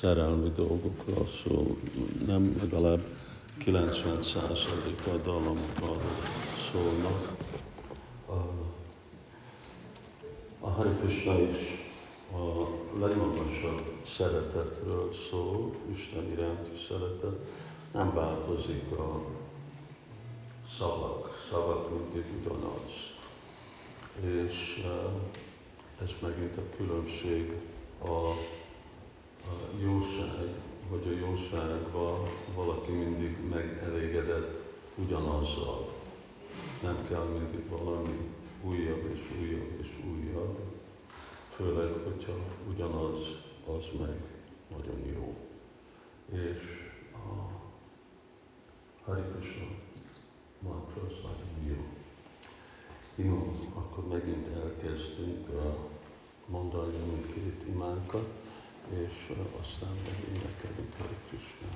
szerelmi dolgokról szól, nem legalább 90%-a a dallamokról szólnak. A, Hare Krishna is a legmagasabb szeretetről szól, Isten iránti szeretet, nem változik a szavak, szavak mindig ugyanaz. És ez megint a különbség a, a jóság, hogy a jóságban valaki mindig megelégedett ugyanazzal. Nem kell mindig valami újabb és újabb és újabb, főleg, hogyha ugyanaz, az meg nagyon jó. És a Hari Krishna az nagyon jó. Jó, akkor megint elkezdünk mondani két imánkat, és aztán meg énekelünk Hari Krishna.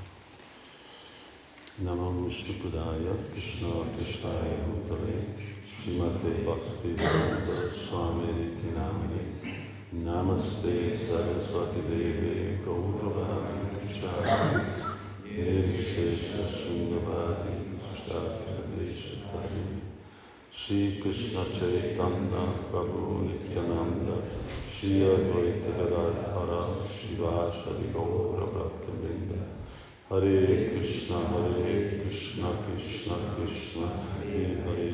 Namam Vishnu Pudaya, Krishna Krishnaya Bhutale, Srimate Bhakti Vedanta Swami Niti Namani, Namaste Saraswati Devi Gauravani Kichari, Nirvishesha Shungavadi Shastradeshatari, Shri Krishna Chaitanya Prabhu Nityananda, Shri Advaita Gadadhara, Shivasari Gaura Bhakta Hare Krishna, Hare Krishna, Krishna Krishna, Hare Hare,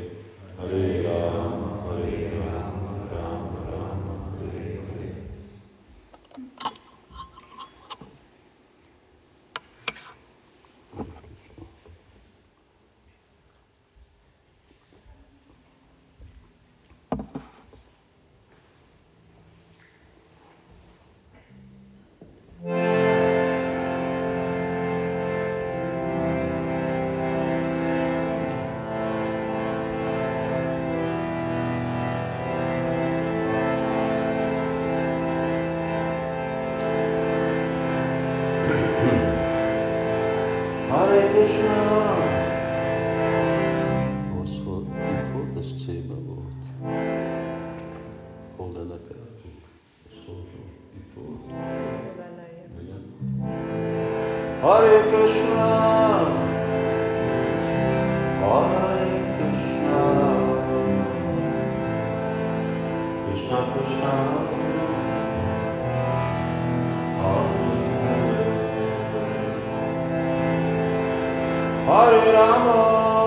Hare Rama, Hare Rama Rama, Hare Rama,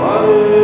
Hallelujah.